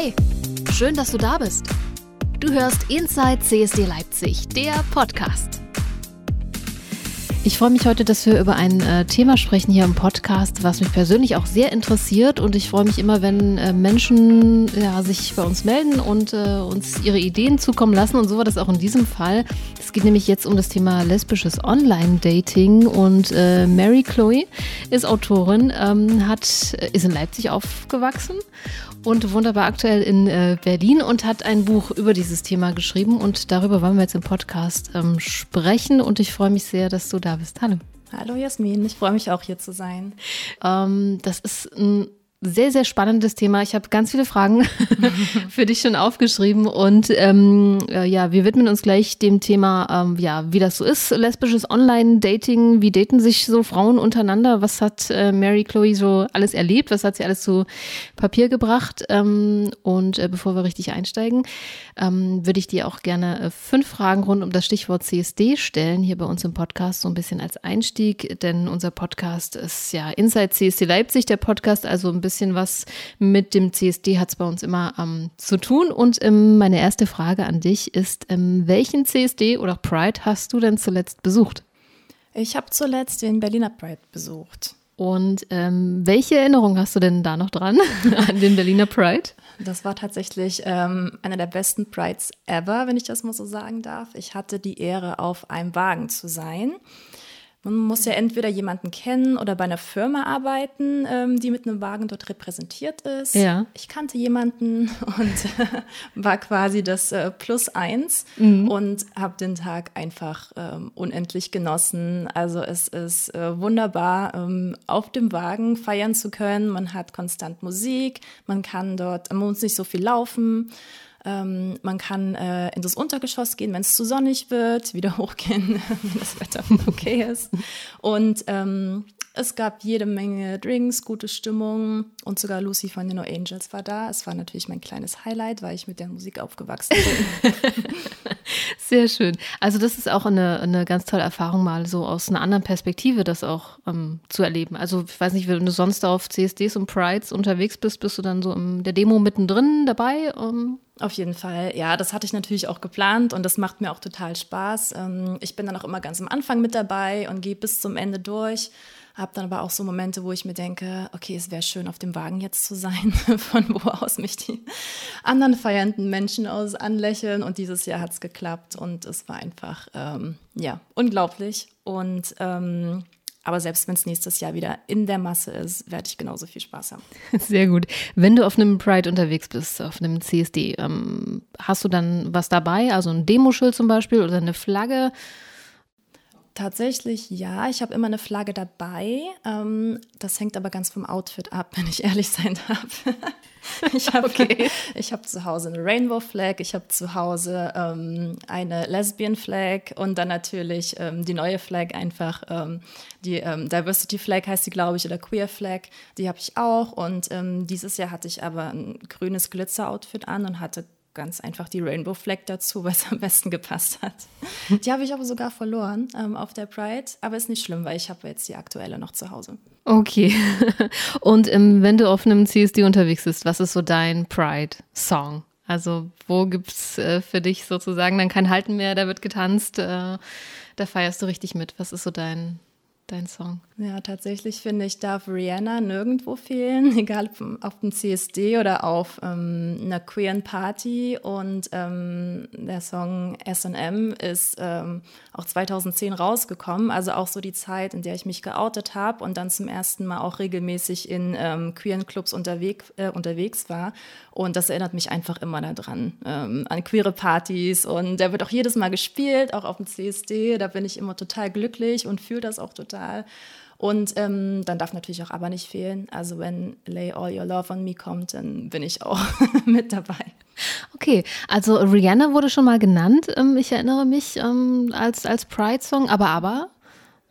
Hey, schön, dass du da bist. Du hörst Inside CSD Leipzig, der Podcast. Ich freue mich heute, dass wir über ein äh, Thema sprechen hier im Podcast, was mich persönlich auch sehr interessiert. Und ich freue mich immer, wenn äh, Menschen ja, sich bei uns melden und äh, uns ihre Ideen zukommen lassen. Und so war das auch in diesem Fall. Es geht nämlich jetzt um das Thema lesbisches Online-Dating. Und äh, Mary Chloe ist Autorin, ähm, hat, ist in Leipzig aufgewachsen und wohnt aber aktuell in äh, Berlin und hat ein Buch über dieses Thema geschrieben und darüber wollen wir jetzt im Podcast ähm, sprechen und ich freue mich sehr, dass du da bist. Hallo. Hallo Jasmin, ich freue mich auch hier zu sein. Ähm, das ist ein sehr, sehr spannendes Thema. Ich habe ganz viele Fragen für dich schon aufgeschrieben und ähm, äh, ja, wir widmen uns gleich dem Thema, ähm, ja, wie das so ist, lesbisches Online-Dating, wie daten sich so Frauen untereinander, was hat äh, Mary Chloe so alles erlebt, was hat sie alles zu Papier gebracht? Ähm, und äh, bevor wir richtig einsteigen, ähm, würde ich dir auch gerne äh, fünf Fragen rund um das Stichwort CSD stellen, hier bei uns im Podcast, so ein bisschen als Einstieg, denn unser Podcast ist ja Inside CSD Leipzig, der Podcast, also ein bisschen bisschen was mit dem CSD hat es bei uns immer ähm, zu tun. Und ähm, meine erste Frage an dich ist, ähm, welchen CSD oder Pride hast du denn zuletzt besucht? Ich habe zuletzt den Berliner Pride besucht. Und ähm, welche Erinnerung hast du denn da noch dran an den Berliner Pride? Das war tatsächlich ähm, einer der besten Prides ever, wenn ich das mal so sagen darf. Ich hatte die Ehre, auf einem Wagen zu sein. Man muss ja entweder jemanden kennen oder bei einer Firma arbeiten, ähm, die mit einem Wagen dort repräsentiert ist. Ja. Ich kannte jemanden und war quasi das äh, Plus eins mhm. und habe den Tag einfach ähm, unendlich genossen. Also es ist äh, wunderbar, ähm, auf dem Wagen feiern zu können. Man hat konstant Musik, man kann dort, man muss nicht so viel laufen. Ähm, man kann äh, in das Untergeschoss gehen, wenn es zu sonnig wird, wieder hochgehen, wenn das Wetter okay ist. Und ähm, es gab jede Menge Drinks, gute Stimmung und sogar Lucy von den No Angels war da. Es war natürlich mein kleines Highlight, weil ich mit der Musik aufgewachsen bin. Sehr schön. Also das ist auch eine, eine ganz tolle Erfahrung, mal so aus einer anderen Perspektive das auch ähm, zu erleben. Also ich weiß nicht, wenn du sonst auf CSDs und Prides unterwegs bist, bist du dann so in der Demo mittendrin dabei? Um auf jeden Fall, ja, das hatte ich natürlich auch geplant und das macht mir auch total Spaß. Ähm, ich bin dann auch immer ganz am Anfang mit dabei und gehe bis zum Ende durch. Habe dann aber auch so Momente, wo ich mir denke, okay, es wäre schön, auf dem Wagen jetzt zu sein, von wo aus mich die anderen feiernden Menschen aus anlächeln. Und dieses Jahr hat es geklappt und es war einfach, ähm, ja, unglaublich. Und ähm, aber selbst wenn es nächstes Jahr wieder in der Masse ist, werde ich genauso viel Spaß haben. Sehr gut. Wenn du auf einem Pride unterwegs bist, auf einem CSD, ähm, hast du dann was dabei? Also ein Demoschild zum Beispiel oder eine Flagge? Tatsächlich ja, ich habe immer eine Flagge dabei. Ähm, das hängt aber ganz vom Outfit ab, wenn ich ehrlich sein darf. ich habe okay. hab zu Hause eine Rainbow Flag, ich habe zu Hause ähm, eine Lesbian Flag und dann natürlich ähm, die neue Flag einfach, ähm, die ähm, Diversity Flag heißt sie, glaube ich, oder Queer Flag, die habe ich auch. Und ähm, dieses Jahr hatte ich aber ein grünes Glitzer-Outfit an und hatte ganz einfach die Rainbow Flag dazu, weil es am besten gepasst hat. Die habe ich aber sogar verloren ähm, auf der Pride, aber ist nicht schlimm, weil ich habe jetzt die aktuelle noch zu Hause. Okay. Und ähm, wenn du auf einem CSD unterwegs bist, was ist so dein Pride-Song? Also wo gibt es äh, für dich sozusagen dann kein Halten mehr, da wird getanzt, äh, da feierst du richtig mit. Was ist so dein dein Song? Ja, tatsächlich finde ich, darf Rihanna nirgendwo fehlen, egal auf dem CSD oder auf ähm, einer queeren Party. Und ähm, der Song SM ist ähm, auch 2010 rausgekommen, also auch so die Zeit, in der ich mich geoutet habe und dann zum ersten Mal auch regelmäßig in ähm, queeren Clubs unterweg, äh, unterwegs war. Und das erinnert mich einfach immer daran, ähm, an queere Partys. Und der wird auch jedes Mal gespielt, auch auf dem CSD. Da bin ich immer total glücklich und fühle das auch total. Und ähm, dann darf natürlich auch aber nicht fehlen. Also wenn Lay All Your Love on Me kommt, dann bin ich auch mit dabei. Okay, also Rihanna wurde schon mal genannt. Ähm, ich erinnere mich ähm, als, als Pride-Song, aber aber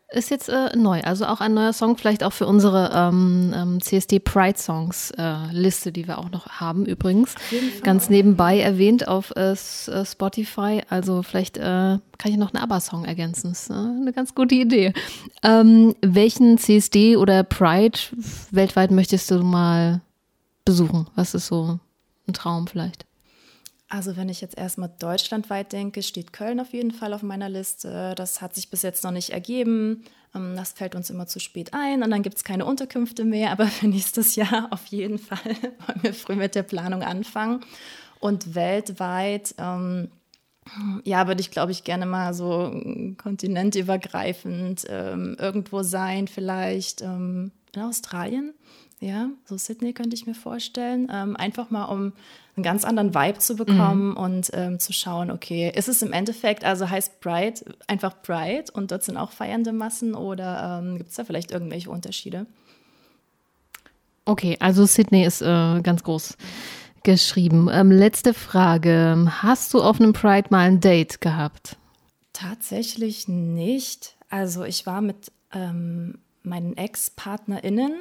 ist jetzt äh, neu, also auch ein neuer Song, vielleicht auch für unsere ähm, ähm, CSD Pride Songs äh, Liste, die wir auch noch haben übrigens. Ganz nebenbei erwähnt auf äh, äh, Spotify. Also vielleicht äh, kann ich noch einen ABBA-Song ergänzen. Das ist äh, eine ganz gute Idee. Ähm, welchen CSD oder Pride weltweit möchtest du mal besuchen? Was ist so ein Traum vielleicht? Also wenn ich jetzt erstmal deutschlandweit denke, steht Köln auf jeden Fall auf meiner Liste. Das hat sich bis jetzt noch nicht ergeben. Ähm, das fällt uns immer zu spät ein und dann gibt es keine Unterkünfte mehr. Aber für nächstes Jahr auf jeden Fall wollen wir früh mit der Planung anfangen. Und weltweit, ähm, ja, würde ich, glaube ich, gerne mal so kontinentübergreifend ähm, irgendwo sein, vielleicht ähm, in Australien. Ja, so Sydney könnte ich mir vorstellen. Ähm, einfach mal, um einen ganz anderen Vibe zu bekommen mhm. und ähm, zu schauen, okay, ist es im Endeffekt, also heißt Pride einfach Pride und dort sind auch feiernde Massen oder ähm, gibt es da vielleicht irgendwelche Unterschiede? Okay, also Sydney ist äh, ganz groß geschrieben. Ähm, letzte Frage. Hast du auf einem Pride mal ein Date gehabt? Tatsächlich nicht. Also ich war mit ähm, meinen Ex-PartnerInnen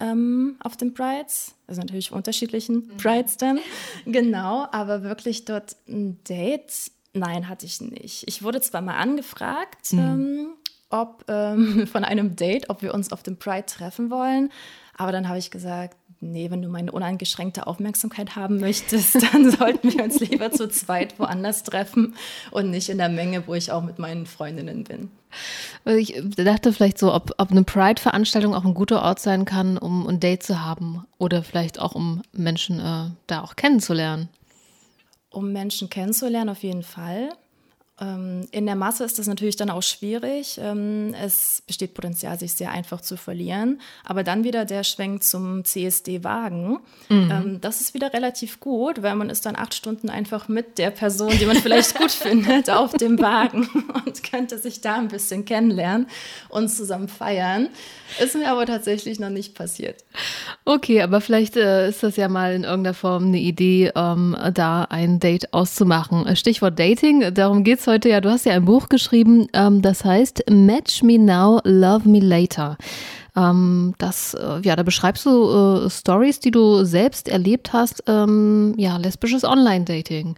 ähm, auf den Brides, also natürlich unterschiedlichen mhm. Brides dann, genau, aber wirklich dort ein Date, nein, hatte ich nicht. Ich wurde zwar mal angefragt, mhm. ähm, ob ähm, von einem Date, ob wir uns auf dem Pride treffen wollen, aber dann habe ich gesagt, nee, wenn du meine uneingeschränkte Aufmerksamkeit haben möchtest, dann sollten wir uns lieber zu zweit woanders treffen und nicht in der Menge, wo ich auch mit meinen Freundinnen bin. Ich dachte vielleicht so, ob, ob eine Pride-Veranstaltung auch ein guter Ort sein kann, um ein Date zu haben oder vielleicht auch, um Menschen äh, da auch kennenzulernen. Um Menschen kennenzulernen, auf jeden Fall. Ähm, in der Masse ist das natürlich dann auch schwierig. Ähm, es besteht Potenzial, sich sehr einfach zu verlieren. Aber dann wieder der Schwenk zum CSD-Wagen. Mhm. Ähm, das ist wieder relativ gut, weil man ist dann acht Stunden einfach mit der Person, die man vielleicht gut findet, auf dem Wagen und könnte sich da ein bisschen kennenlernen und zusammen feiern. Ist mir aber tatsächlich noch nicht passiert. Okay, aber vielleicht äh, ist das ja mal in irgendeiner Form eine Idee, ähm, da ein Date auszumachen. Stichwort Dating, darum geht es heute ja. Du hast ja ein Buch geschrieben, ähm, das heißt Match Me Now, Love Me Later. Ähm, das, äh, ja, da beschreibst du äh, Stories, die du selbst erlebt hast. Ähm, ja, lesbisches Online-Dating.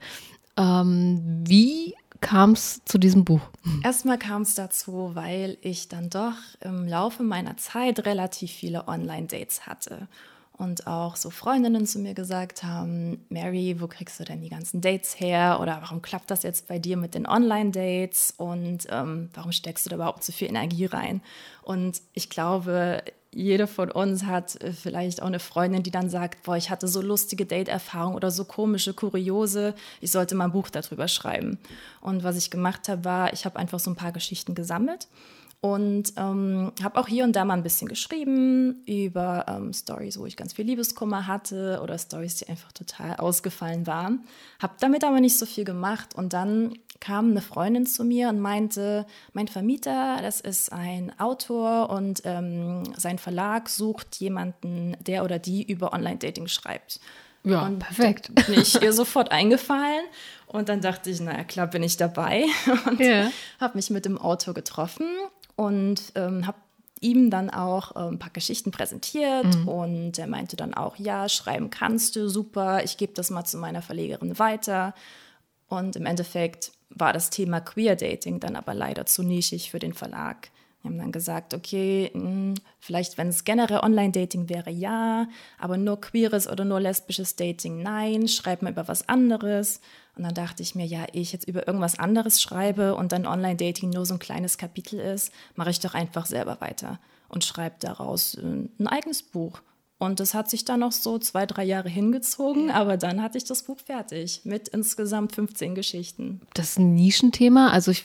Ähm, wie kam es zu diesem Buch? Erstmal kam es dazu, weil ich dann doch im Laufe meiner Zeit relativ viele Online-Dates hatte. Und auch so Freundinnen zu mir gesagt haben, Mary, wo kriegst du denn die ganzen Dates her? Oder warum klappt das jetzt bei dir mit den Online-Dates? Und ähm, warum steckst du da überhaupt so viel Energie rein? Und ich glaube, jede von uns hat äh, vielleicht auch eine Freundin, die dann sagt, boah, ich hatte so lustige Date-Erfahrungen oder so komische, kuriose, ich sollte mal ein Buch darüber schreiben. Und was ich gemacht habe, war, ich habe einfach so ein paar Geschichten gesammelt und ähm, habe auch hier und da mal ein bisschen geschrieben über ähm, Stories, wo ich ganz viel Liebeskummer hatte oder Stories, die einfach total ausgefallen waren. Habe damit aber nicht so viel gemacht. Und dann kam eine Freundin zu mir und meinte, mein Vermieter, das ist ein Autor und ähm, sein Verlag sucht jemanden, der oder die über Online-Dating schreibt. Ja, und perfekt. Bin ich ihr sofort eingefallen und dann dachte ich, naja, klar bin ich dabei und yeah. habe mich mit dem Autor getroffen und ähm, habe ihm dann auch äh, ein paar Geschichten präsentiert mhm. und er meinte dann auch, ja, schreiben kannst du, super, ich gebe das mal zu meiner Verlegerin weiter. Und im Endeffekt war das Thema Queer Dating dann aber leider zu nischig für den Verlag. Wir haben dann gesagt, okay, mh, hm, vielleicht wenn es generell Online-Dating wäre, ja, aber nur queeres oder nur lesbisches Dating, nein, schreib mal über was anderes. Und dann dachte ich mir, ja, ich jetzt über irgendwas anderes schreibe und dann Online-Dating nur so ein kleines Kapitel ist, mache ich doch einfach selber weiter und schreibe daraus äh, ein eigenes Buch. Und das hat sich dann noch so zwei, drei Jahre hingezogen, aber dann hatte ich das Buch fertig mit insgesamt 15 Geschichten. Das ist ein Nischenthema. Also ich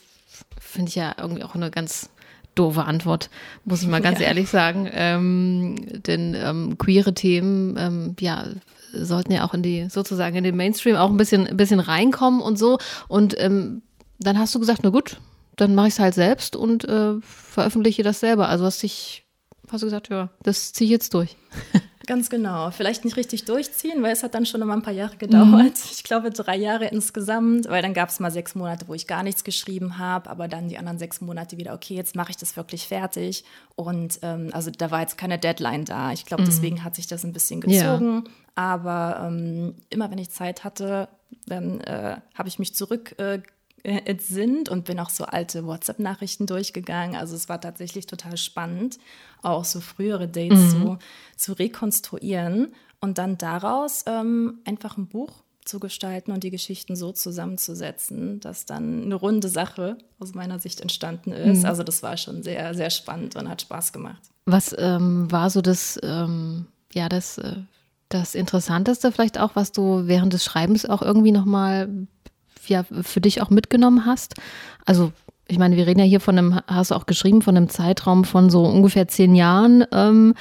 finde ich ja irgendwie auch eine ganz doofe Antwort, muss ich mal ganz ja. ehrlich sagen. Ähm, denn ähm, queere Themen, ähm, ja, sollten ja auch in die, sozusagen in den Mainstream auch ein bisschen, ein bisschen reinkommen und so. Und ähm, dann hast du gesagt, na gut, dann mache ich es halt selbst und äh, veröffentliche das selber. Also hast dich, hast du gesagt, ja, das ziehe ich jetzt durch. Ganz genau. Vielleicht nicht richtig durchziehen, weil es hat dann schon immer ein paar Jahre gedauert. Mhm. Ich glaube drei Jahre insgesamt, weil dann gab es mal sechs Monate, wo ich gar nichts geschrieben habe, aber dann die anderen sechs Monate wieder, okay, jetzt mache ich das wirklich fertig. Und ähm, also da war jetzt keine Deadline da. Ich glaube, mhm. deswegen hat sich das ein bisschen gezogen. Ja. Aber ähm, immer wenn ich Zeit hatte, dann äh, habe ich mich zurück äh, sind und bin auch so alte WhatsApp-Nachrichten durchgegangen. Also es war tatsächlich total spannend, auch so frühere Dates mhm. zu, zu rekonstruieren. und dann daraus ähm, einfach ein Buch zu gestalten und die Geschichten so zusammenzusetzen, dass dann eine runde Sache aus meiner Sicht entstanden ist. Mhm. Also das war schon sehr, sehr spannend und hat Spaß gemacht. Was ähm, war so das, ähm, ja, das, äh, das Interessanteste vielleicht auch, was du während des Schreibens auch irgendwie nochmal ja, für dich auch mitgenommen hast? Also ich meine, wir reden ja hier von einem, hast du auch geschrieben, von einem Zeitraum von so ungefähr zehn Jahren. Ähm,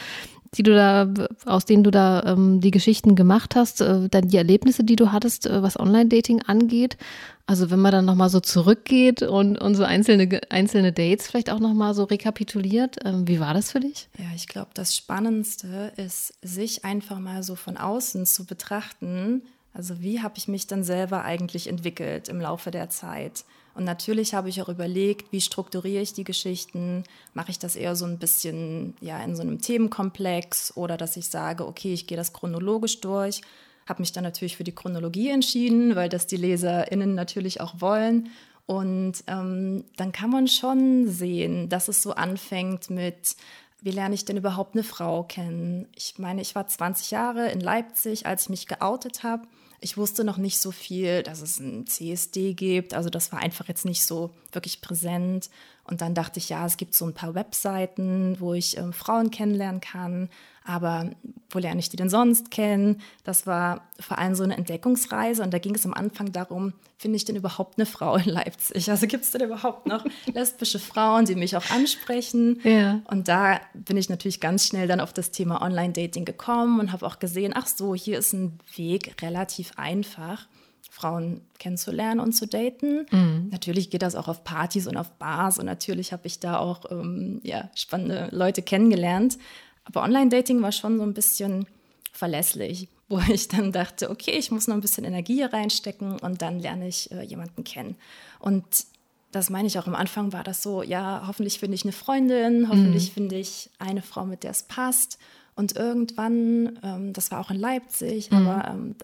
die du da, aus denen du da ähm, die Geschichten gemacht hast, äh, dann die Erlebnisse, die du hattest, äh, was Online-Dating angeht. Also wenn man dann nochmal so zurückgeht und, und so einzelne, einzelne Dates vielleicht auch nochmal so rekapituliert, ähm, wie war das für dich? Ja, ich glaube, das Spannendste ist, sich einfach mal so von außen zu betrachten. Also wie habe ich mich dann selber eigentlich entwickelt im Laufe der Zeit? Und natürlich habe ich auch überlegt, wie strukturiere ich die Geschichten? Mache ich das eher so ein bisschen ja, in so einem Themenkomplex oder dass ich sage, okay, ich gehe das chronologisch durch. Habe mich dann natürlich für die Chronologie entschieden, weil das die LeserInnen natürlich auch wollen. Und ähm, dann kann man schon sehen, dass es so anfängt mit, wie lerne ich denn überhaupt eine Frau kennen? Ich meine, ich war 20 Jahre in Leipzig, als ich mich geoutet habe. Ich wusste noch nicht so viel, dass es ein CSD gibt. Also das war einfach jetzt nicht so wirklich präsent. Und dann dachte ich, ja, es gibt so ein paar Webseiten, wo ich ähm, Frauen kennenlernen kann. Aber wo lerne ich die denn sonst kennen? Das war vor allem so eine Entdeckungsreise und da ging es am Anfang darum, finde ich denn überhaupt eine Frau in Leipzig? Also gibt es denn überhaupt noch lesbische Frauen, die mich auch ansprechen? Ja. Und da bin ich natürlich ganz schnell dann auf das Thema Online-Dating gekommen und habe auch gesehen, ach so, hier ist ein Weg relativ einfach. Frauen kennenzulernen und zu daten. Mhm. Natürlich geht das auch auf Partys und auf Bars und natürlich habe ich da auch ähm, ja, spannende Leute kennengelernt. Aber Online-Dating war schon so ein bisschen verlässlich, wo ich dann dachte, okay, ich muss noch ein bisschen Energie reinstecken und dann lerne ich äh, jemanden kennen. Und das meine ich auch am Anfang war das so, ja, hoffentlich finde ich eine Freundin, hoffentlich mhm. finde ich eine Frau, mit der es passt. Und irgendwann, ähm, das war auch in Leipzig, mhm. aber ähm,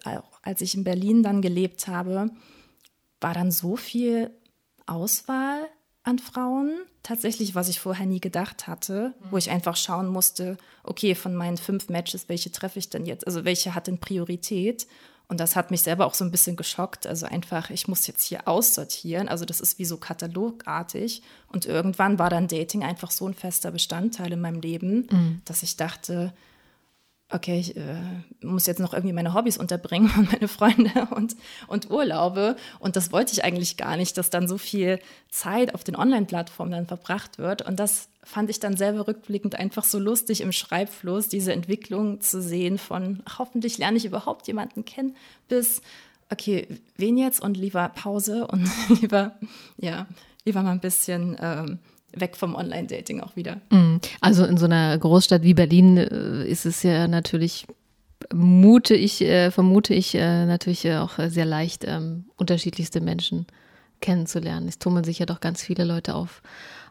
als ich in Berlin dann gelebt habe, war dann so viel Auswahl an Frauen, tatsächlich, was ich vorher nie gedacht hatte, mhm. wo ich einfach schauen musste, okay, von meinen fünf Matches, welche treffe ich denn jetzt? Also welche hat denn Priorität? Und das hat mich selber auch so ein bisschen geschockt. Also einfach, ich muss jetzt hier aussortieren. Also das ist wie so katalogartig. Und irgendwann war dann Dating einfach so ein fester Bestandteil in meinem Leben, mhm. dass ich dachte, okay, ich äh, muss jetzt noch irgendwie meine Hobbys unterbringen und meine Freunde und, und Urlaube. Und das wollte ich eigentlich gar nicht, dass dann so viel Zeit auf den Online-Plattformen dann verbracht wird. Und das fand ich dann selber rückblickend einfach so lustig im Schreibfluss, diese Entwicklung zu sehen von, hoffentlich lerne ich überhaupt jemanden kennen, bis, okay, wen jetzt und lieber Pause und lieber, ja, lieber mal ein bisschen ähm, weg vom Online-Dating auch wieder. Mhm. Also in so einer Großstadt wie Berlin äh, ist es ja natürlich, mute ich, äh, vermute ich äh, natürlich auch sehr leicht, ähm, unterschiedlichste Menschen kennenzulernen. Es tummeln sich ja doch ganz viele Leute auf,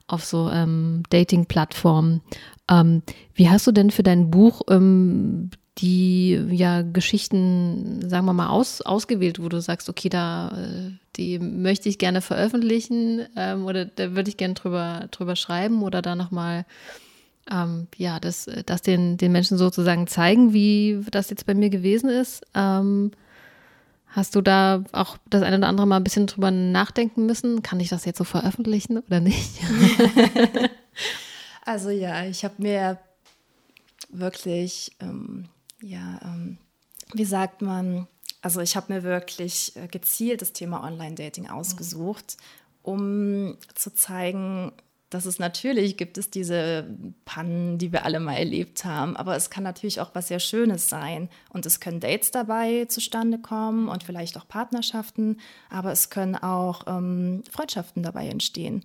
auf so ähm, Dating-Plattformen. Ähm, wie hast du denn für dein Buch ähm, die ja Geschichten, sagen wir mal, aus, ausgewählt, wo du sagst, okay, da äh, die möchte ich gerne veröffentlichen ähm, oder da würde ich gerne drüber, drüber schreiben oder da nochmal ähm, ja, das, das den, den Menschen sozusagen zeigen, wie das jetzt bei mir gewesen ist. Ähm, hast du da auch das eine oder andere mal ein bisschen drüber nachdenken müssen? Kann ich das jetzt so veröffentlichen oder nicht? also ja, ich habe mir wirklich ähm, ja, ähm, wie sagt man, also ich habe mir wirklich äh, gezielt das Thema Online-Dating ausgesucht, um zu zeigen, dass es natürlich gibt es diese Pannen, die wir alle mal erlebt haben, aber es kann natürlich auch was sehr Schönes sein. Und es können Dates dabei zustande kommen und vielleicht auch Partnerschaften, aber es können auch ähm, Freundschaften dabei entstehen.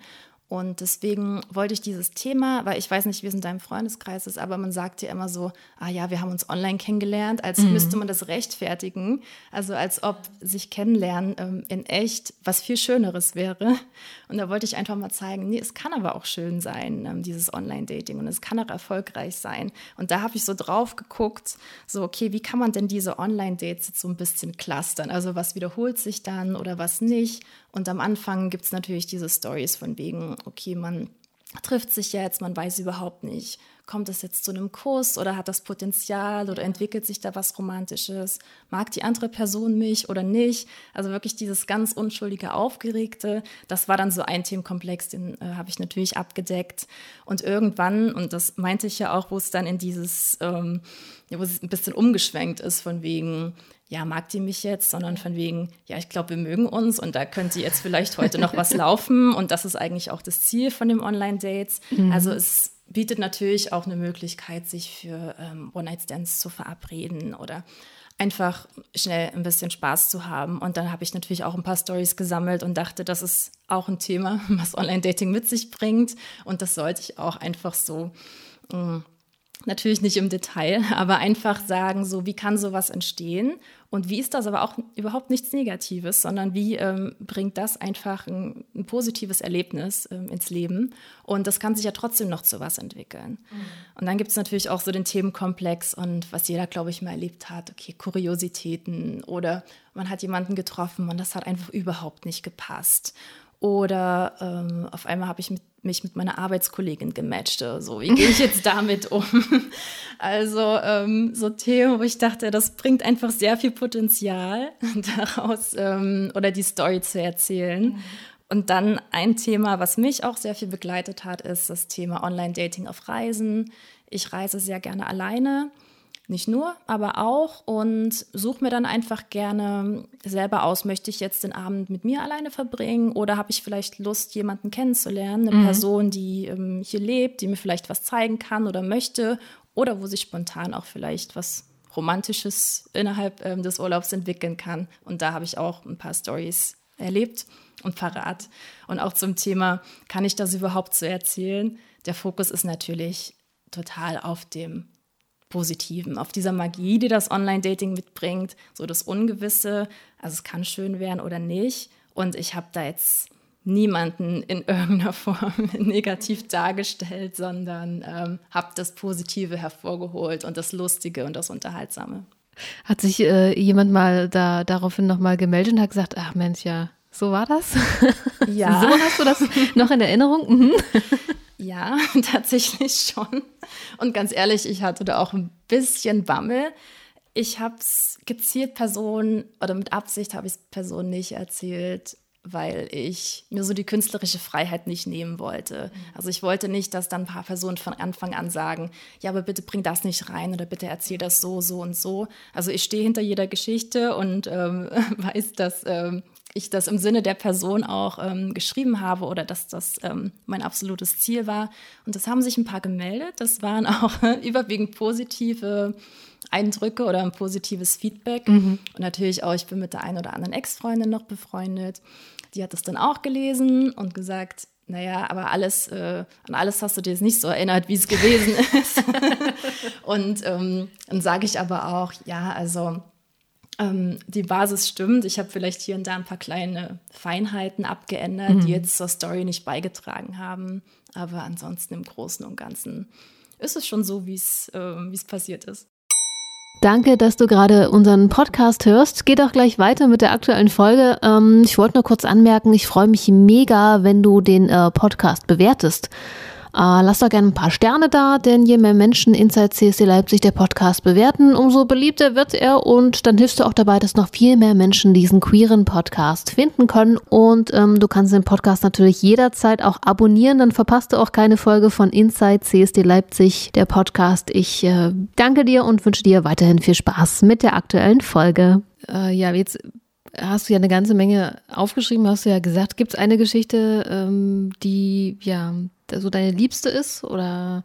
Und deswegen wollte ich dieses Thema, weil ich weiß nicht, wie es in deinem Freundeskreis ist, aber man sagt ja immer so, ah ja, wir haben uns online kennengelernt, als mhm. müsste man das rechtfertigen. Also als ob sich kennenlernen ähm, in echt was viel Schöneres wäre. Und da wollte ich einfach mal zeigen, nee, es kann aber auch schön sein, ähm, dieses Online-Dating. Und es kann auch erfolgreich sein. Und da habe ich so drauf geguckt, so, okay, wie kann man denn diese Online-Dates jetzt so ein bisschen clustern? Also was wiederholt sich dann oder was nicht? Und am Anfang gibt es natürlich diese Stories von wegen, okay, man trifft sich jetzt, man weiß überhaupt nicht, kommt es jetzt zu einem Kuss oder hat das Potenzial oder entwickelt sich da was Romantisches? Mag die andere Person mich oder nicht? Also wirklich dieses ganz unschuldige, aufgeregte, das war dann so ein Themenkomplex, den äh, habe ich natürlich abgedeckt. Und irgendwann, und das meinte ich ja auch, wo es dann in dieses, ähm, wo es ein bisschen umgeschwenkt ist von wegen, ja, mag die mich jetzt, sondern von wegen, ja, ich glaube, wir mögen uns und da könnte jetzt vielleicht heute noch was laufen und das ist eigentlich auch das Ziel von dem Online-Dates. Mhm. Also es bietet natürlich auch eine Möglichkeit, sich für ähm, One-Night-Stands zu verabreden oder einfach schnell ein bisschen Spaß zu haben. Und dann habe ich natürlich auch ein paar Stories gesammelt und dachte, das ist auch ein Thema, was Online-Dating mit sich bringt. Und das sollte ich auch einfach so mh, mm, natürlich nicht im Detail, aber einfach sagen, so wie kann sowas entstehen und wie ist das aber auch überhaupt nichts Negatives, sondern wie ähm, bringt das einfach ein, ein positives Erlebnis ähm, ins Leben und das kann sich ja trotzdem noch zu was entwickeln. Mhm. Und dann gibt es natürlich auch so den Themenkomplex und was jeder, glaube ich, mal erlebt hat, okay, Kuriositäten oder man hat jemanden getroffen und das hat einfach überhaupt nicht gepasst oder ähm, auf einmal habe ich mit, mich mit meiner Arbeitskollegin gematcht. So, wie gehe ich jetzt damit um? Also ähm, so Themen, wo ich dachte, das bringt einfach sehr viel Potenzial daraus ähm, oder die Story zu erzählen. Mhm. Und dann ein Thema, was mich auch sehr viel begleitet hat, ist das Thema Online-Dating auf Reisen. Ich reise sehr gerne alleine nicht nur, aber auch und suche mir dann einfach gerne selber aus, möchte ich jetzt den Abend mit mir alleine verbringen oder habe ich vielleicht Lust, jemanden kennenzulernen, eine mhm. Person, die ähm, hier lebt, die mir vielleicht was zeigen kann oder möchte oder wo sich spontan auch vielleicht was Romantisches innerhalb ähm, des Urlaubs entwickeln kann. Und da habe ich auch ein paar Stories erlebt und parat. Und auch zum Thema, kann ich das überhaupt so erzählen? Der Fokus ist natürlich total auf dem Positiven, auf dieser Magie, die das Online-Dating mitbringt, so das Ungewisse. Also es kann schön werden oder nicht. Und ich habe da jetzt niemanden in irgendeiner Form negativ dargestellt, sondern ähm, habe das Positive hervorgeholt und das Lustige und das Unterhaltsame. Hat sich äh, jemand mal da daraufhin nochmal gemeldet und hat gesagt, ach Mensch, ja, so war das? Ja. so hast du das noch in Erinnerung? Mhm. Ja, tatsächlich schon. Und ganz ehrlich, ich hatte da auch ein bisschen Bammel. Ich habe es gezielt Personen, oder mit Absicht habe ich es Personen nicht erzählt, weil ich mir so die künstlerische Freiheit nicht nehmen wollte. Also ich wollte nicht, dass dann ein paar Personen von Anfang an sagen, ja, aber bitte bring das nicht rein oder bitte erzähl das so, so und so. Also ich stehe hinter jeder Geschichte und ähm, weiß, dass ähm, ich das im Sinne der Person auch ähm, geschrieben habe oder dass das ähm, mein absolutes Ziel war. Und das haben sich ein paar gemeldet. Das waren auch überwiegend positive Eindrücke oder ein positives Feedback. Mhm. Und natürlich auch, ich bin mit der einen oder anderen Ex-Freundin noch befreundet. Die hat das dann auch gelesen und gesagt, naja, aber alles, äh, an alles hast du dir jetzt nicht so erinnert, wie es gewesen ist. und ähm, dann sage ich aber auch, ja, also ähm, die Basis stimmt. Ich habe vielleicht hier und da ein paar kleine Feinheiten abgeändert, mhm. die jetzt zur Story nicht beigetragen haben. Aber ansonsten im Großen und Ganzen ist es schon so, wie äh, es passiert ist. Danke, dass du gerade unseren Podcast hörst. Geht auch gleich weiter mit der aktuellen Folge. Ähm, ich wollte nur kurz anmerken, ich freue mich mega, wenn du den äh, Podcast bewertest. Äh, lasst doch gerne ein paar Sterne da, denn je mehr Menschen Inside CSC Leipzig der Podcast bewerten, umso beliebter wird er und dann hilfst du auch dabei, dass noch viel mehr Menschen diesen queeren Podcast finden können. Und ähm, du kannst den Podcast natürlich jederzeit auch abonnieren, dann verpasst du auch keine Folge von Inside CSD Leipzig, der Podcast. Ich äh, danke dir und wünsche dir weiterhin viel Spaß mit der aktuellen Folge. Äh, ja, jetzt hast du ja eine ganze Menge aufgeschrieben, hast du ja gesagt. Gibt es eine Geschichte, ähm, die ja so deine Liebste ist oder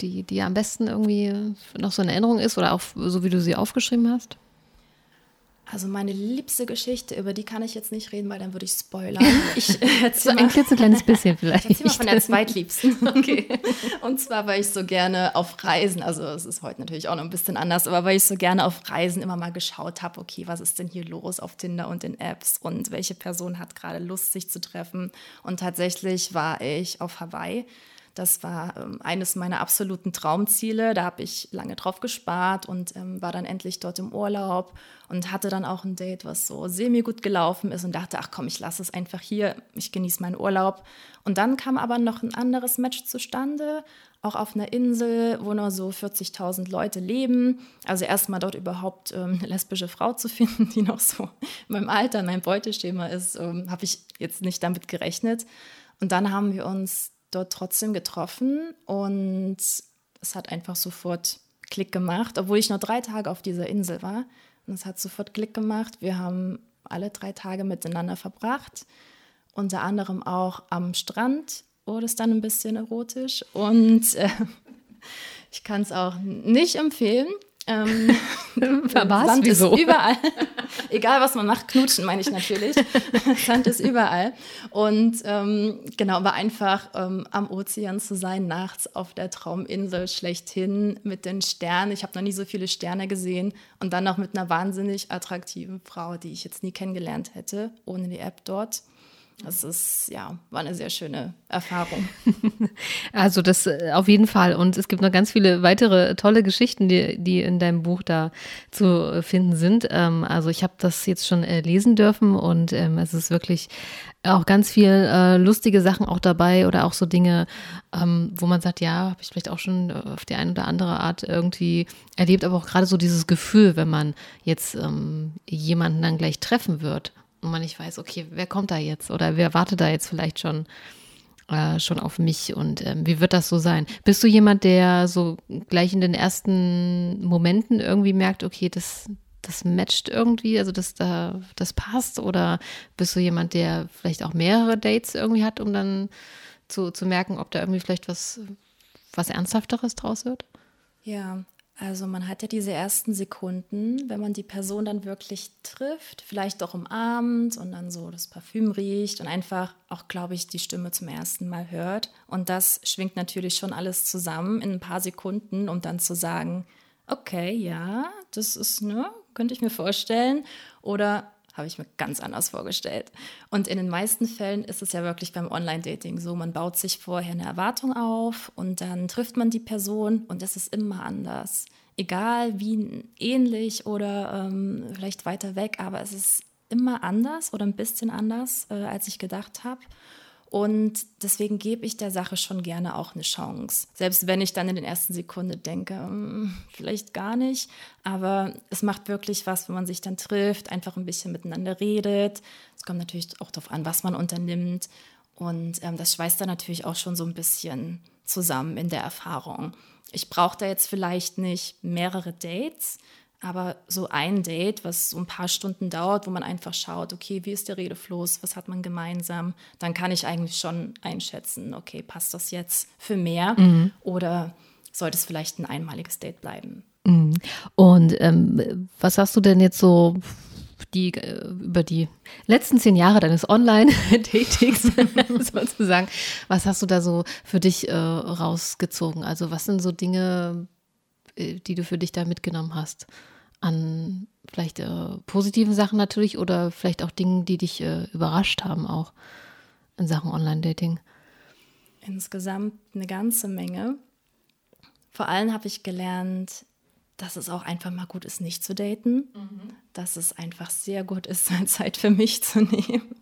die, die am besten irgendwie noch so eine Erinnerung ist oder auch so wie du sie aufgeschrieben hast? Also meine liebste Geschichte, über die kann ich jetzt nicht reden, weil dann würde ich spoilern. Ich erzähle so ein klitzekleines bisschen vielleicht. Ich mal von der zweitliebsten. Okay. Und zwar, weil ich so gerne auf Reisen, also es ist heute natürlich auch noch ein bisschen anders, aber weil ich so gerne auf Reisen immer mal geschaut habe, okay, was ist denn hier los auf Tinder und in Apps und welche Person hat gerade Lust, sich zu treffen. Und tatsächlich war ich auf Hawaii Das war ähm, eines meiner absoluten Traumziele. Da habe ich lange drauf gespart und ähm, war dann endlich dort im Urlaub und hatte dann auch ein Date, was so semi gut gelaufen ist und dachte, ach komm, ich lasse es einfach hier, ich genieße meinen Urlaub. Und dann kam aber noch ein anderes Match zustande, auch auf einer Insel, wo nur so 40.000 Leute leben. Also erstmal dort überhaupt ähm, eine lesbische Frau zu finden, die noch so in meinem Alter, in meinem Beuteschema ist, ähm, habe ich jetzt nicht damit gerechnet. Und dann haben wir uns dort trotzdem getroffen und es hat einfach sofort Klick gemacht, obwohl ich nur drei Tage auf dieser Insel war. Es hat sofort Klick gemacht. Wir haben alle drei Tage miteinander verbracht, unter anderem auch am Strand wurde es dann ein bisschen erotisch und äh, ich kann es auch nicht empfehlen. Ähm, Sand Wieso? ist überall. Egal, was man macht, knutschen meine ich natürlich. Sand ist überall. Und ähm, genau, aber einfach ähm, am Ozean zu sein, nachts auf der Trauminsel schlechthin mit den Sternen. Ich habe noch nie so viele Sterne gesehen. Und dann noch mit einer wahnsinnig attraktiven Frau, die ich jetzt nie kennengelernt hätte, ohne die App dort. Das ist, ja, war eine sehr schöne Erfahrung. Also das äh, auf jeden Fall. Und es gibt noch ganz viele weitere tolle Geschichten, die, die in deinem Buch da zu finden sind. Ähm, also ich habe das jetzt schon äh, lesen dürfen und ähm, es ist wirklich auch ganz viel äh, lustige Sachen auch dabei oder auch so Dinge, ähm, wo man sagt, ja, habe ich vielleicht auch schon auf die eine oder andere Art irgendwie erlebt, aber auch gerade so dieses Gefühl, wenn man jetzt jemanden dann gleich treffen wird und man nicht weiß, okay, wer kommt da jetzt oder wer wartet da jetzt vielleicht schon, äh, schon auf mich und ähm, wie wird das so sein? Bist du jemand, der so gleich in den ersten Momenten irgendwie merkt, okay, das, das matcht irgendwie, also das, da, das passt oder bist du jemand, der vielleicht auch mehrere Dates irgendwie hat, um dann zu, zu merken, ob da irgendwie vielleicht was, was Ernsthafteres draus wird? Ja, also man hat ja diese ersten Sekunden, wenn man die Person dann wirklich trifft, vielleicht auch umarmt und dann so das Parfüm riecht und einfach auch, glaube ich, die Stimme zum ersten Mal hört. Und das schwingt natürlich schon alles zusammen in ein paar Sekunden, um dann zu sagen, okay, ja, das ist, ne, könnte ich mir vorstellen. Oder habe ich mir ganz anders vorgestellt. Und in den meisten Fällen ist es ja wirklich beim Online-Dating so, man baut sich vorher eine Erwartung auf und dann trifft man die Person und es ist immer anders. Egal wie ähnlich oder ähm, vielleicht weiter weg, aber es ist immer anders oder ein bisschen anders, äh, als ich gedacht habe. Und deswegen gebe ich der Sache schon gerne auch eine Chance. Selbst wenn ich dann in den ersten Sekunden denke, hm, vielleicht gar nicht. Aber es macht wirklich was, wenn man sich dann trifft, einfach ein bisschen miteinander redet. Es kommt natürlich auch darauf an, was man unternimmt. Und ähm, das schweißt dann natürlich auch schon so ein bisschen zusammen in der Erfahrung. Ich brauche da jetzt vielleicht nicht mehrere Dates, aber so ein Date, was so ein paar Stunden dauert, wo man einfach schaut, okay, wie ist der Redefluss, was hat man gemeinsam, dann kann ich eigentlich schon einschätzen, okay, passt das jetzt für mehr mhm. oder sollte es vielleicht ein einmaliges Date bleiben. Mhm. Und ähm, was hast du denn jetzt so die, äh, über die letzten zehn Jahre deines Online-Datings sozusagen, was hast du da so für dich äh, rausgezogen? Also was sind so Dinge, äh, die du für dich da mitgenommen hast? An vielleicht äh, positiven Sachen natürlich oder vielleicht auch Dingen, die dich äh, überrascht haben, auch in Sachen Online-Dating? Insgesamt eine ganze Menge. Vor allem habe ich gelernt, dass es auch einfach mal gut ist, nicht zu daten. Mhm. Dass es einfach sehr gut ist, Zeit für mich zu nehmen.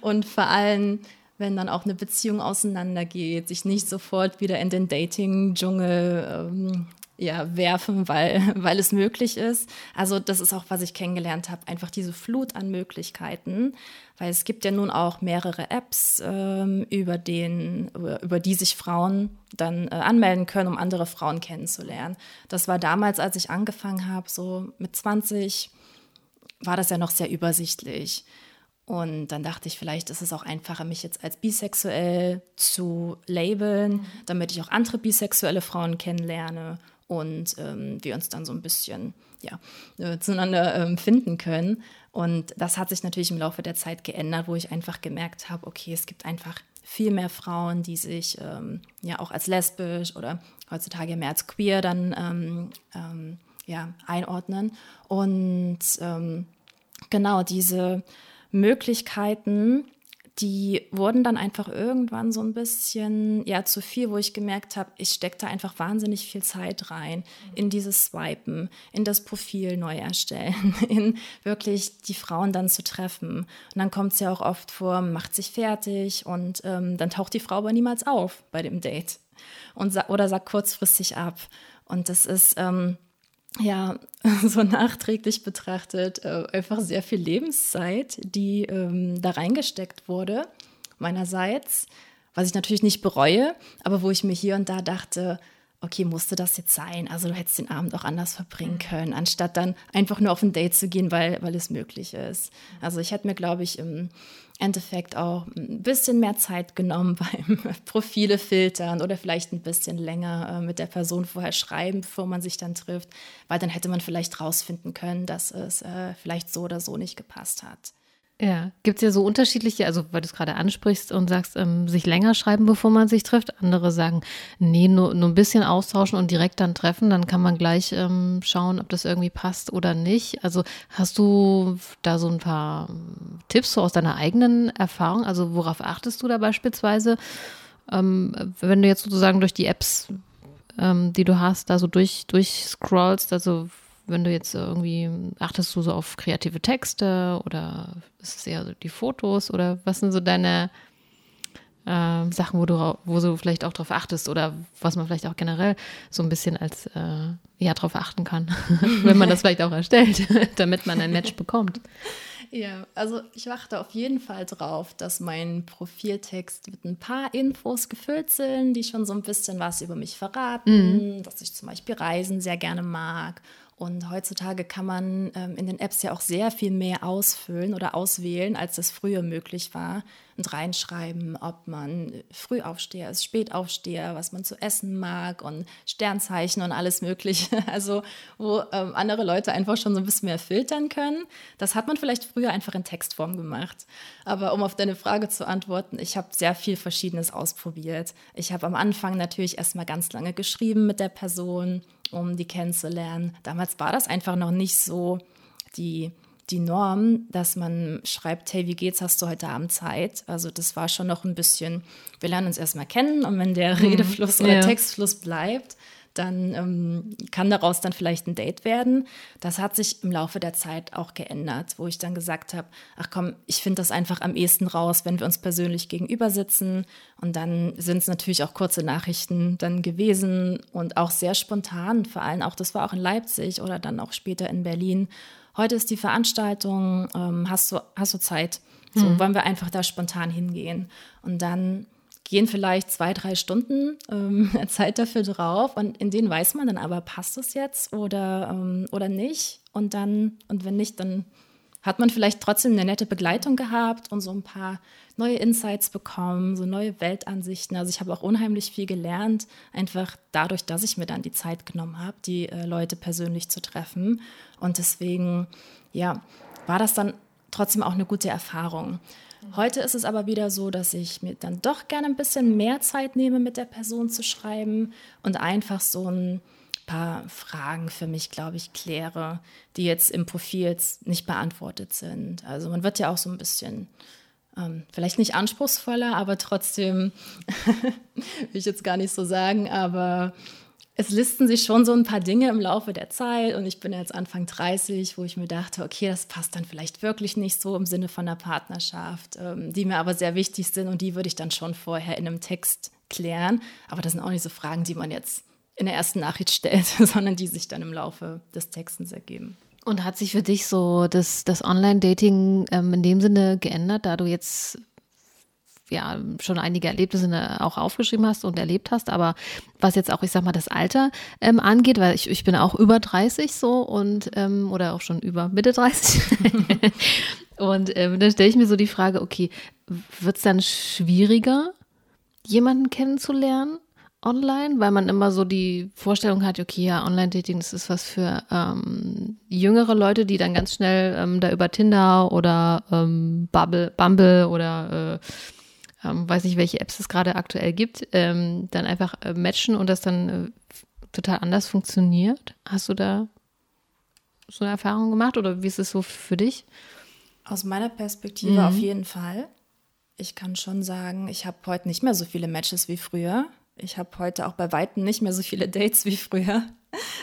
Und vor allem, wenn dann auch eine Beziehung auseinandergeht, sich nicht sofort wieder in den Dating-Dschungel ähm, ja, werfen, weil, weil es möglich ist. Also das ist auch, was ich kennengelernt habe, einfach diese Flut an Möglichkeiten, weil es gibt ja nun auch mehrere Apps, ähm, über, den, über, über, die sich Frauen dann äh, anmelden können, um andere Frauen kennenzulernen. Das war damals, als ich angefangen habe, so mit 20, war das ja noch sehr übersichtlich. Und dann dachte ich, vielleicht ist es auch einfacher, mich jetzt als bisexuell zu labeln, mhm. damit ich auch andere bisexuelle Frauen kennenlerne und ähm, wir uns dann so ein bisschen ja, äh, zueinander ähm, finden können. Und das hat sich natürlich im Laufe der Zeit geändert, wo ich einfach gemerkt habe, okay, es gibt einfach viel mehr Frauen, die sich ähm, ja auch als lesbisch oder heutzutage mehr als queer dann ähm, ähm, ja, einordnen. Und ähm, genau diese Möglichkeiten, die wurden dann einfach irgendwann so ein bisschen ja zu viel, wo ich gemerkt habe, ich stecke da einfach wahnsinnig viel Zeit rein in dieses Swipen, in das Profil neu erstellen, in wirklich die Frauen dann zu treffen. Und dann kommt es ja auch oft vor, macht sich fertig und ähm, dann taucht die Frau aber niemals auf bei dem Date und oder sagt kurzfristig ab. Und das ist ähm, ja, so nachträglich betrachtet, äh, einfach sehr viel Lebenszeit, die ähm, da reingesteckt wurde, meinerseits, was ich natürlich nicht bereue, aber wo ich mir hier und da dachte, okay, musste das jetzt sein? Also du hättest den Abend auch anders verbringen mhm. können, anstatt dann einfach nur auf ein Date zu gehen, weil, weil es möglich ist. Also ich hätte mir, glaube ich, im Endeffekt auch ein bisschen mehr Zeit genommen beim Profile filtern oder vielleicht ein bisschen länger äh, mit der Person vorher schreiben, bevor man sich dann trifft, weil dann hätte man vielleicht rausfinden können, dass es äh, vielleicht so oder so nicht gepasst hat. Ja, gibt es ja so unterschiedliche, also weil du es gerade ansprichst und sagst, ähm, sich länger schreiben, bevor man sich trifft. Andere sagen, nee, nur, nur ein bisschen austauschen und direkt dann treffen, dann kann man gleich ähm, schauen, ob das irgendwie passt oder nicht. Also hast du da so ein paar ähm, Tipps so aus deiner eigenen Erfahrung? Also worauf achtest du da beispielsweise, ähm, wenn du jetzt sozusagen durch die Apps, ähm, die du hast, da so durch, durchscrollst, also wenn du jetzt irgendwie, achtest du so auf kreative Texte oder ist es eher so die Fotos oder was sind so deine äh, Sachen, wo du, wo du vielleicht auch drauf achtest oder was man vielleicht auch generell so ein bisschen als äh, ja drauf achten kann, wenn man das vielleicht auch erstellt, damit man ein Match bekommt. Ja, also ich achte auf jeden Fall drauf, dass mein Profiltext mit ein paar Infos gefüllt sind, die schon so ein bisschen was über mich verraten, mhm. dass ich zum Beispiel Reisen sehr gerne mag und heutzutage kann man ähm, in den Apps ja auch sehr viel mehr ausfüllen oder auswählen, als das früher möglich war. Und reinschreiben, ob man Frühaufsteher ist, Spätaufsteher, was man zu essen mag und Sternzeichen und alles Mögliche. Also, wo ähm, andere Leute einfach schon so ein bisschen mehr filtern können. Das hat man vielleicht früher einfach in Textform gemacht. Aber um auf deine Frage zu antworten, ich habe sehr viel Verschiedenes ausprobiert. Ich habe am Anfang natürlich erstmal ganz lange geschrieben mit der Person um die kennenzulernen. Damals war das einfach noch nicht so die, die Norm, dass man schreibt, hey, wie geht's, hast du heute Abend Zeit? Also das war schon noch ein bisschen, wir lernen uns erstmal kennen und wenn der mhm. Redefluss oder ja. Textfluss bleibt, dann ähm, kann daraus dann vielleicht ein Date werden. Das hat sich im Laufe der Zeit auch geändert, wo ich dann gesagt habe, ach komm, ich finde das einfach am ehesten raus, wenn wir uns persönlich gegenüber sitzen. Und dann sind es natürlich auch kurze Nachrichten dann gewesen und auch sehr spontan, vor allem auch, das war auch in Leipzig oder dann auch später in Berlin. Heute ist die Veranstaltung, ähm, hast, du, hast du Zeit? So hm. wollen wir einfach da spontan hingehen. Und dann gehen vielleicht zwei, drei Stunden ähm, Zeit dafür drauf und in denen weiß man dann aber, passt es jetzt oder, ähm, oder nicht? Und dann, und wenn nicht, dann hat man vielleicht trotzdem eine nette Begleitung gehabt und so ein paar neue Insights bekommen, so neue Weltansichten. Also ich habe auch unheimlich viel gelernt, einfach dadurch, dass ich mir dann die Zeit genommen habe, die äh, Leute persönlich zu treffen. Und deswegen, ja, war das dann trotzdem auch eine gute Erfahrung. Heute ist es aber wieder so, dass ich mir dann doch gerne ein bisschen mehr Zeit nehme, mit der Person zu schreiben und einfach so ein paar Fragen für mich, glaube ich, kläre, die jetzt im Profil jetzt nicht beantwortet sind. Also man wird ja auch so ein bisschen ähm, vielleicht nicht anspruchsvoller, aber trotzdem, will ich jetzt gar nicht so sagen, aber es listen sich schon so ein paar Dinge im Laufe der Zeit und ich bin jetzt Anfang 30, wo ich mir dachte, okay, das passt dann vielleicht wirklich nicht so im Sinne von einer Partnerschaft, ähm, die mir aber sehr wichtig sind und die würde ich dann schon vorher in einem Text klären. Aber das sind auch nicht so Fragen, die man jetzt in der ersten Nachricht stellt, sondern die sich dann im Laufe des Textens ergeben. Und hat sich für dich so das, das Online-Dating ähm, in dem Sinne geändert, da du jetzt ja schon einige Erlebnisse auch aufgeschrieben hast und erlebt hast, aber was jetzt auch, ich sag mal, das Alter ähm, angeht, weil ich, ich bin auch über 30 so und ähm, oder auch schon über Mitte 30. und ähm, dann stelle ich mir so die Frage, okay, wird es dann schwieriger, jemanden kennenzulernen? online, weil man immer so die Vorstellung hat, okay, ja, Online-Dating, das ist was für ähm, jüngere Leute, die dann ganz schnell ähm, da über Tinder oder ähm, Bubble, Bumble oder äh, ähm, weiß nicht, welche Apps es gerade aktuell gibt, ähm, dann einfach äh, matchen und das dann äh, total anders funktioniert. Hast du da so eine Erfahrung gemacht oder wie ist es so für dich? Aus meiner Perspektive mhm. auf jeden Fall. ich kann schon sagen, ich habe heute nicht mehr so viele Matches wie früher. Ich habe heute auch bei Weitem nicht mehr so viele Dates wie früher.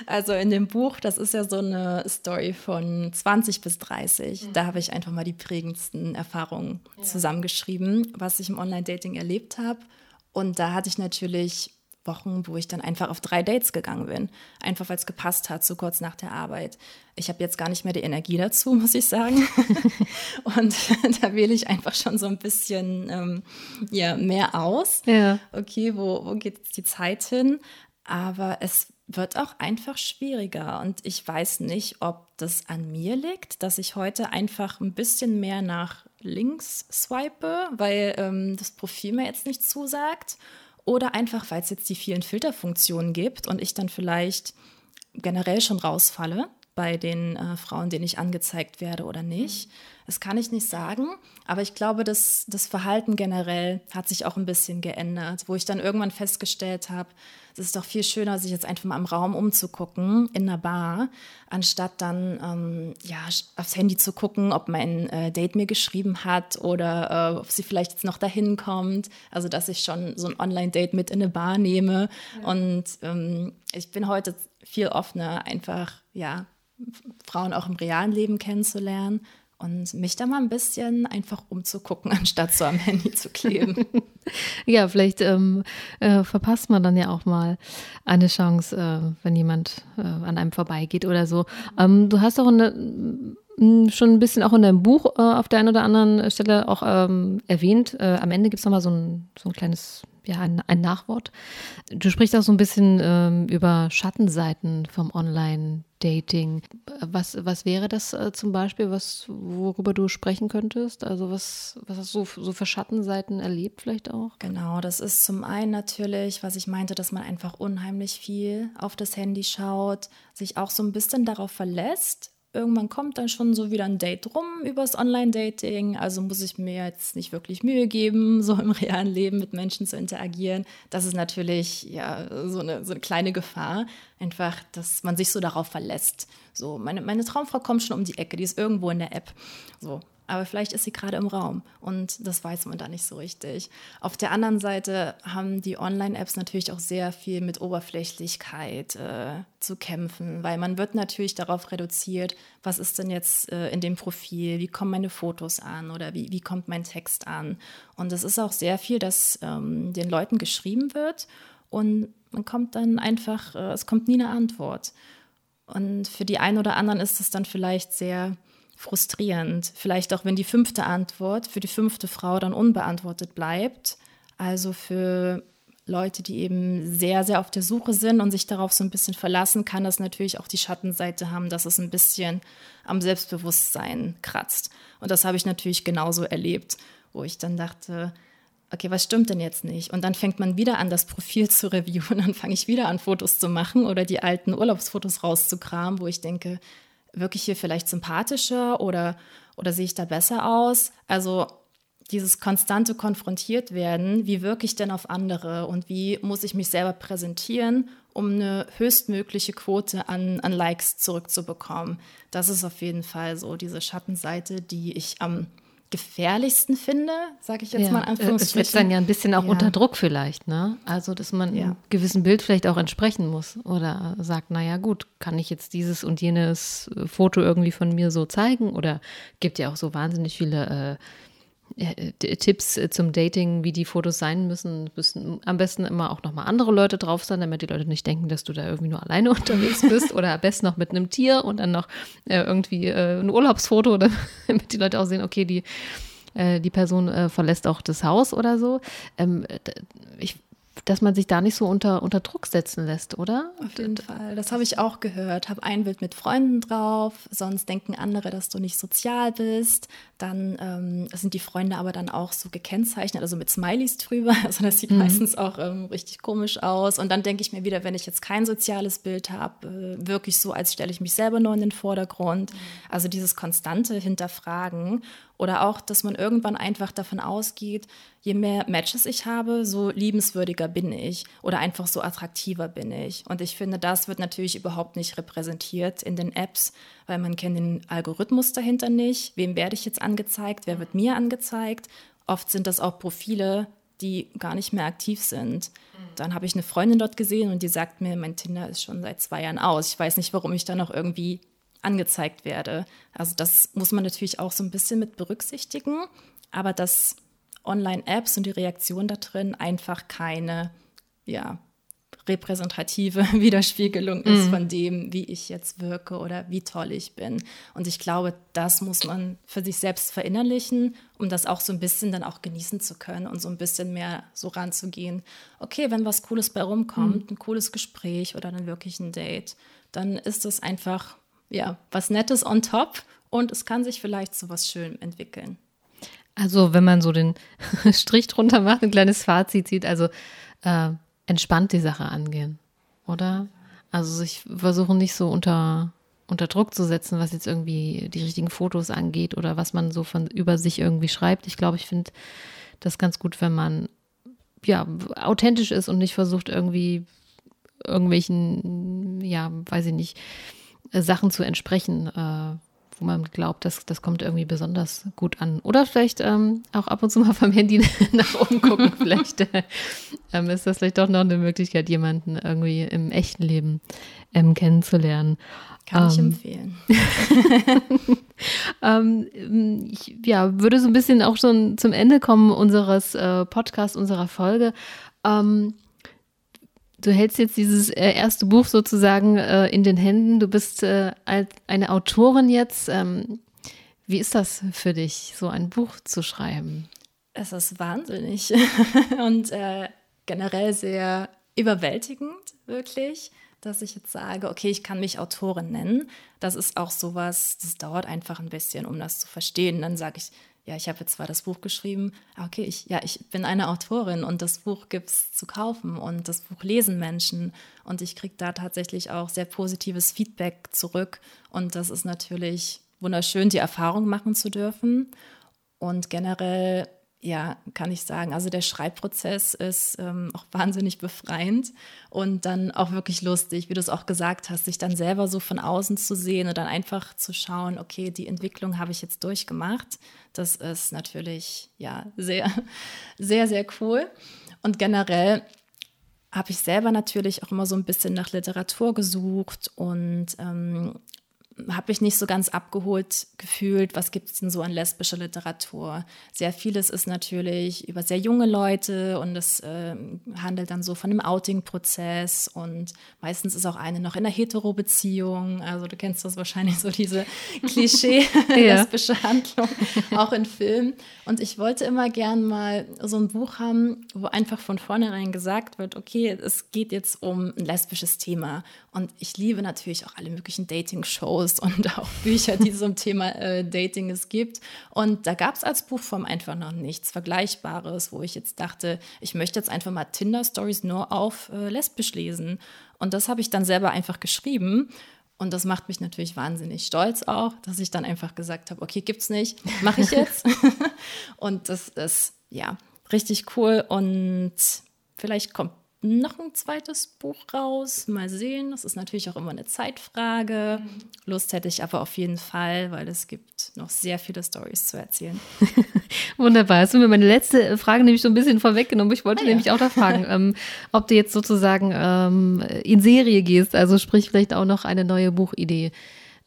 Also in dem Buch, das ist ja so eine Story von 20 bis 30. Mhm. Da habe ich einfach mal die prägendsten Erfahrungen ja. zusammengeschrieben, was ich im Online-Dating erlebt habe. Und da hatte ich natürlich Wochen, wo ich dann einfach auf drei Dates gegangen bin. Einfach weil es gepasst hat, so kurz nach der Arbeit. Ich habe jetzt gar nicht mehr die Energie dazu, muss ich sagen. und da wähle ich einfach schon so ein bisschen ähm, ja, mehr aus. Ja. Okay, wo, wo geht jetzt die Zeit hin? Aber es wird auch einfach schwieriger. Und ich weiß nicht, ob das an mir liegt, dass ich heute einfach ein bisschen mehr nach links swipe, weil ähm, das Profil mir jetzt nicht zusagt oder einfach, weil es jetzt die vielen Filterfunktionen gibt und ich dann vielleicht generell schon rausfalle bei den äh, Frauen, denen ich angezeigt werde oder nicht. Das kann ich nicht sagen, aber ich glaube, dass das Verhalten generell hat sich auch ein bisschen geändert, wo ich dann irgendwann festgestellt habe, es ist doch viel schöner, sich jetzt einfach mal im Raum umzugucken, in einer Bar, anstatt dann ähm, ja, aufs Handy zu gucken, ob mein äh, Date mir geschrieben hat oder äh, ob sie vielleicht jetzt noch dahin kommt. Also, dass ich schon so ein Online-Date mit in eine Bar nehme. Ja. Und ähm, ich bin heute viel offener, einfach, ja, Frauen auch im realen Leben kennenzulernen und mich da mal ein bisschen einfach umzugucken, anstatt so am Handy zu kleben. ja, vielleicht ähm, äh, verpasst man dann ja auch mal eine Chance, äh, wenn jemand äh, an einem vorbeigeht oder so. Ähm, du hast auch eine, schon ein bisschen auch in deinem Buch äh, auf der einen oder anderen Stelle auch ähm, erwähnt. Äh, am Ende gibt es nochmal so ein, so ein kleines ja, ein, ein Nachwort. Du sprichst auch so ein bisschen ähm, über Schattenseiten vom Online-Dating. Was, was wäre das äh, zum Beispiel, was, worüber du sprechen könntest? Also was, was hast du so für Schattenseiten erlebt vielleicht auch? Genau, das ist zum einen natürlich, was ich meinte, dass man einfach unheimlich viel auf das Handy schaut, sich auch so ein bisschen darauf verlässt, irgendwann kommt dann schon so wieder ein Date rum übers Online-Dating. Also muss ich mir jetzt nicht wirklich Mühe geben, so im realen Leben mit Menschen zu interagieren. Das ist natürlich ja so eine, so eine kleine Gefahr. Einfach, dass man sich so darauf verlässt. So, meine, meine Traumfrau kommt schon um die Ecke, die ist irgendwo in der App. So, aber vielleicht ist sie gerade im Raum und das weiß man da nicht so richtig. Auf der anderen Seite haben die Online-Apps natürlich auch sehr viel mit Oberflächlichkeit äh, zu kämpfen, weil man wird natürlich darauf reduziert, was ist denn jetzt äh, in dem Profil, wie kommen meine Fotos an oder wie, wie kommt mein Text an. Und es ist auch sehr viel, das ähm, den Leuten geschrieben wird und man kommt dann einfach, äh, es kommt nie eine Antwort. Und für die einen oder anderen ist es dann vielleicht sehr frustrierend. Vielleicht auch, wenn die fünfte Antwort für die fünfte Frau dann unbeantwortet bleibt. Also für Leute, die eben sehr, sehr auf der Suche sind und sich darauf so ein bisschen verlassen, kann das natürlich auch die Schattenseite haben, dass es ein bisschen am Selbstbewusstsein kratzt. Und das habe ich natürlich genauso erlebt, wo ich dann dachte, okay, was stimmt denn jetzt nicht? Und dann fängt man wieder an, das Profil zu reviewen. Dann fange ich wieder an, Fotos zu machen oder die alten Urlaubsfotos rauszukramen, wo ich denke, wirklich hier vielleicht sympathischer oder, oder sehe ich da besser aus? Also dieses konstante konfrontiert werden, wie wirke ich denn auf andere und wie muss ich mich selber präsentieren, um eine höchstmögliche Quote an, an Likes zurückzubekommen. Das ist auf jeden Fall so diese Schattenseite, die ich am gefährlichsten finde, sage ich jetzt ja. mal in Anführungsstrichen. Es wird dann ja ein bisschen auch ja. unter Druck vielleicht, ne? Also, dass man ja. einem gewissen Bild vielleicht auch entsprechen muss oder sagt, naja gut, kann ich jetzt dieses und jenes Foto irgendwie von mir so zeigen oder gibt ja auch so wahnsinnig viele äh, äh, Tipps äh, zum Dating, wie die Fotos sein müssen, müssen am besten immer auch nochmal andere Leute drauf sein, damit die Leute nicht denken, dass du da irgendwie nur alleine unterwegs bist oder am besten noch mit einem Tier und dann noch äh, irgendwie äh, ein Urlaubsfoto, damit die Leute auch sehen, okay, die, äh, die Person äh, verlässt auch das Haus oder so. Ähm, ich dass man sich da nicht so unter, unter Druck setzen lässt, oder? Auf jeden Fall. Das habe ich auch gehört. Hab ein Bild mit Freunden drauf, sonst denken andere, dass du nicht sozial bist. Dann ähm, sind die Freunde aber dann auch so gekennzeichnet, also mit Smileys drüber. Also das sieht mhm. meistens auch ähm, richtig komisch aus. Und dann denke ich mir wieder, wenn ich jetzt kein soziales Bild habe, äh, wirklich so, als stelle ich mich selber nur in den Vordergrund. Mhm. Also dieses konstante Hinterfragen oder auch, dass man irgendwann einfach davon ausgeht, je mehr Matches ich habe, so liebenswürdiger bin ich oder einfach so attraktiver bin ich. Und ich finde, das wird natürlich überhaupt nicht repräsentiert in den Apps, weil man kennt den Algorithmus dahinter nicht. Wem werde ich jetzt angezeigt? Wer wird mir angezeigt? oft sind das auch Profile, die gar nicht mehr aktiv sind. Dann habe ich eine Freundin dort gesehen und die sagt mir, mein Tinder ist schon seit zwei Jahren aus. Ich weiß nicht, warum ich da noch irgendwie angezeigt werde. Also das muss man natürlich auch so ein bisschen mit berücksichtigen, aber dass Online-Apps und die Reaktion da drin einfach keine ja, repräsentative Widerspiegelung ist mhm. von dem, wie ich jetzt wirke oder wie toll ich bin. Und ich glaube, das muss man für sich selbst verinnerlichen, um das auch so ein bisschen dann auch genießen zu können und so ein bisschen mehr so ranzugehen. Okay, wenn was Cooles bei rumkommt, mhm. ein cooles Gespräch oder dann wirklich ein Date, dann ist das einfach, ja, was Nettes on top und es kann sich vielleicht zu was Schönem entwickeln. Also, wenn man so den Strich drunter macht, ein kleines Fazit zieht, also äh, entspannt die Sache angehen, oder? Also sich versuchen nicht so unter, unter Druck zu setzen, was jetzt irgendwie die richtigen Fotos angeht oder was man so von über sich irgendwie schreibt. Ich glaube, ich finde das ganz gut, wenn man ja authentisch ist und nicht versucht irgendwie irgendwelchen, ja, weiß ich nicht, Sachen zu entsprechen, äh, wo man glaubt, dass das kommt irgendwie besonders gut an. Oder vielleicht ähm, auch ab und zu mal vom Handy nach oben gucken. vielleicht äh, ähm, ist das vielleicht doch noch eine Möglichkeit, jemanden irgendwie im echten Leben ähm, kennenzulernen. Kann ich ähm, empfehlen. ähm, ich ja, würde so ein bisschen auch schon zum Ende kommen unseres äh, Podcasts, unserer Folge. Ähm, Du hältst jetzt dieses äh, erste Buch sozusagen äh, in den Händen. Du bist äh, eine Autorin jetzt. Ähm, wie ist das für dich, so ein Buch zu schreiben? Es ist wahnsinnig und äh, generell sehr überwältigend, wirklich, dass ich jetzt sage, okay, ich kann mich Autorin nennen. Das ist auch sowas, das dauert einfach ein bisschen, um das zu verstehen. Dann sage ich, ja, ich habe jetzt zwar das Buch geschrieben, okay, ich, ja, ich bin eine Autorin und das Buch gibt es zu kaufen und das Buch lesen Menschen und ich kriege da tatsächlich auch sehr positives Feedback zurück und das ist natürlich wunderschön, die Erfahrung machen zu dürfen. Und generell ja, kann ich sagen. Also der Schreibprozess ist ähm, auch wahnsinnig befreiend und dann auch wirklich lustig, wie du es auch gesagt hast, sich dann selber so von außen zu sehen und dann einfach zu schauen, okay, die Entwicklung habe ich jetzt durchgemacht. Das ist natürlich ja sehr, sehr, sehr cool. Und generell habe ich selber natürlich auch immer so ein bisschen nach Literatur gesucht und ähm, habe mich nicht so ganz abgeholt gefühlt, was gibt es denn so an lesbischer Literatur. Sehr vieles ist natürlich über sehr junge Leute und es äh, handelt dann so von dem Outing-Prozess und meistens ist auch eine noch in einer Hetero-Beziehung. Also du kennst das wahrscheinlich so, diese Klischee-lesbische Handlung, auch in Filmen. Und ich wollte immer gern mal so ein Buch haben, wo einfach von vornherein gesagt wird, okay, es geht jetzt um ein lesbisches Thema. Und ich liebe natürlich auch alle möglichen Dating-Shows Videos und auch Bücher, die zum Thema äh, Dating es gibt. Und da gab es als Buchform einfach noch nichts Vergleichbares, wo ich jetzt dachte, ich möchte jetzt einfach mal Tinder-Stories nur auf äh, lesbisch lesen. Und das habe ich dann selber einfach geschrieben. Und das macht mich natürlich wahnsinnig stolz auch, dass ich dann einfach gesagt habe, okay, gibt's nicht, mache ich jetzt. und das ist ja richtig cool und vielleicht kommt noch ein zweites Buch raus. Mal sehen. Das ist natürlich auch immer eine Zeitfrage. Mhm. Lust hätte ich aber auf jeden Fall, weil es gibt noch sehr viele Stories zu erzählen. Wunderbar. Hast du mir meine letzte Frage nämlich so ein bisschen vorweggenommen. Ich wollte ah, nämlich auch da fragen, ähm, ob du jetzt sozusagen ähm, in Serie gehst, also sprich vielleicht auch noch eine neue Buchidee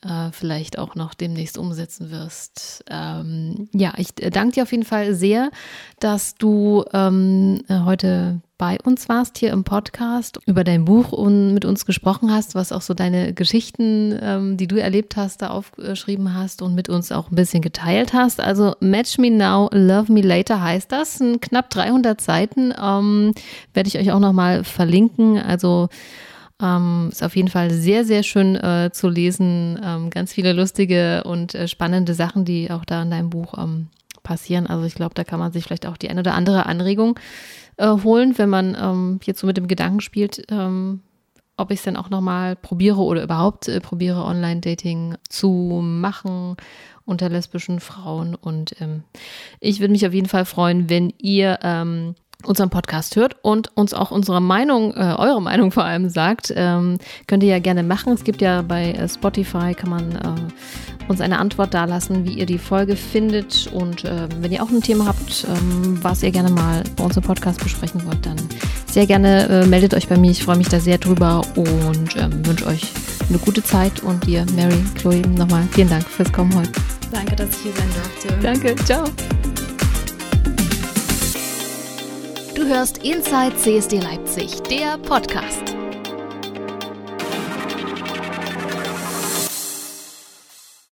äh, vielleicht auch noch demnächst umsetzen wirst. Ähm, ja, ich äh, danke dir auf jeden Fall sehr, dass du ähm, äh, heute bei uns warst hier im Podcast, über dein Buch und mit uns gesprochen hast, was auch so deine Geschichten, ähm, die du erlebt hast, da aufgeschrieben hast und mit uns auch ein bisschen geteilt hast. Also Match Me Now, Love Me Later heißt das. Knapp 300 Seiten ähm, werde ich euch auch nochmal verlinken. Also ähm, ist auf jeden Fall sehr, sehr schön äh, zu lesen. Ähm, ganz viele lustige und äh, spannende Sachen, die auch da in deinem Buch ähm, passieren. Also ich glaube, da kann man sich vielleicht auch die eine oder andere Anregung äh, holen, wenn man ähm, jetzt so mit dem Gedanken spielt, ähm, ob ich es dann auch nochmal probiere oder überhaupt äh, probiere, Online-Dating zu machen unter lesbischen Frauen. Und ähm, ich würde mich auf jeden Fall freuen, wenn ihr ähm, unseren Podcast hört und uns auch unsere Meinung, äh, eure Meinung vor allem sagt, ähm, könnt ihr ja gerne machen. Es gibt ja bei äh, Spotify, kann man äh, uns eine Antwort dalassen, wie ihr die Folge findet. Und äh, wenn ihr auch ein Thema habt, ähm, was ihr gerne mal bei uns im Podcast besprechen wollt, dann sehr gerne äh, meldet euch bei mir. Ich freue mich da sehr drüber und ähm, wünsche euch eine gute Zeit. Und dir, Mary, Chloe, nochmal vielen Dank fürs Kommen heute. Danke, dass ich hier sein durfte. Danke, ciao. Du hörst Inside CSD Leipzig, der Podcast.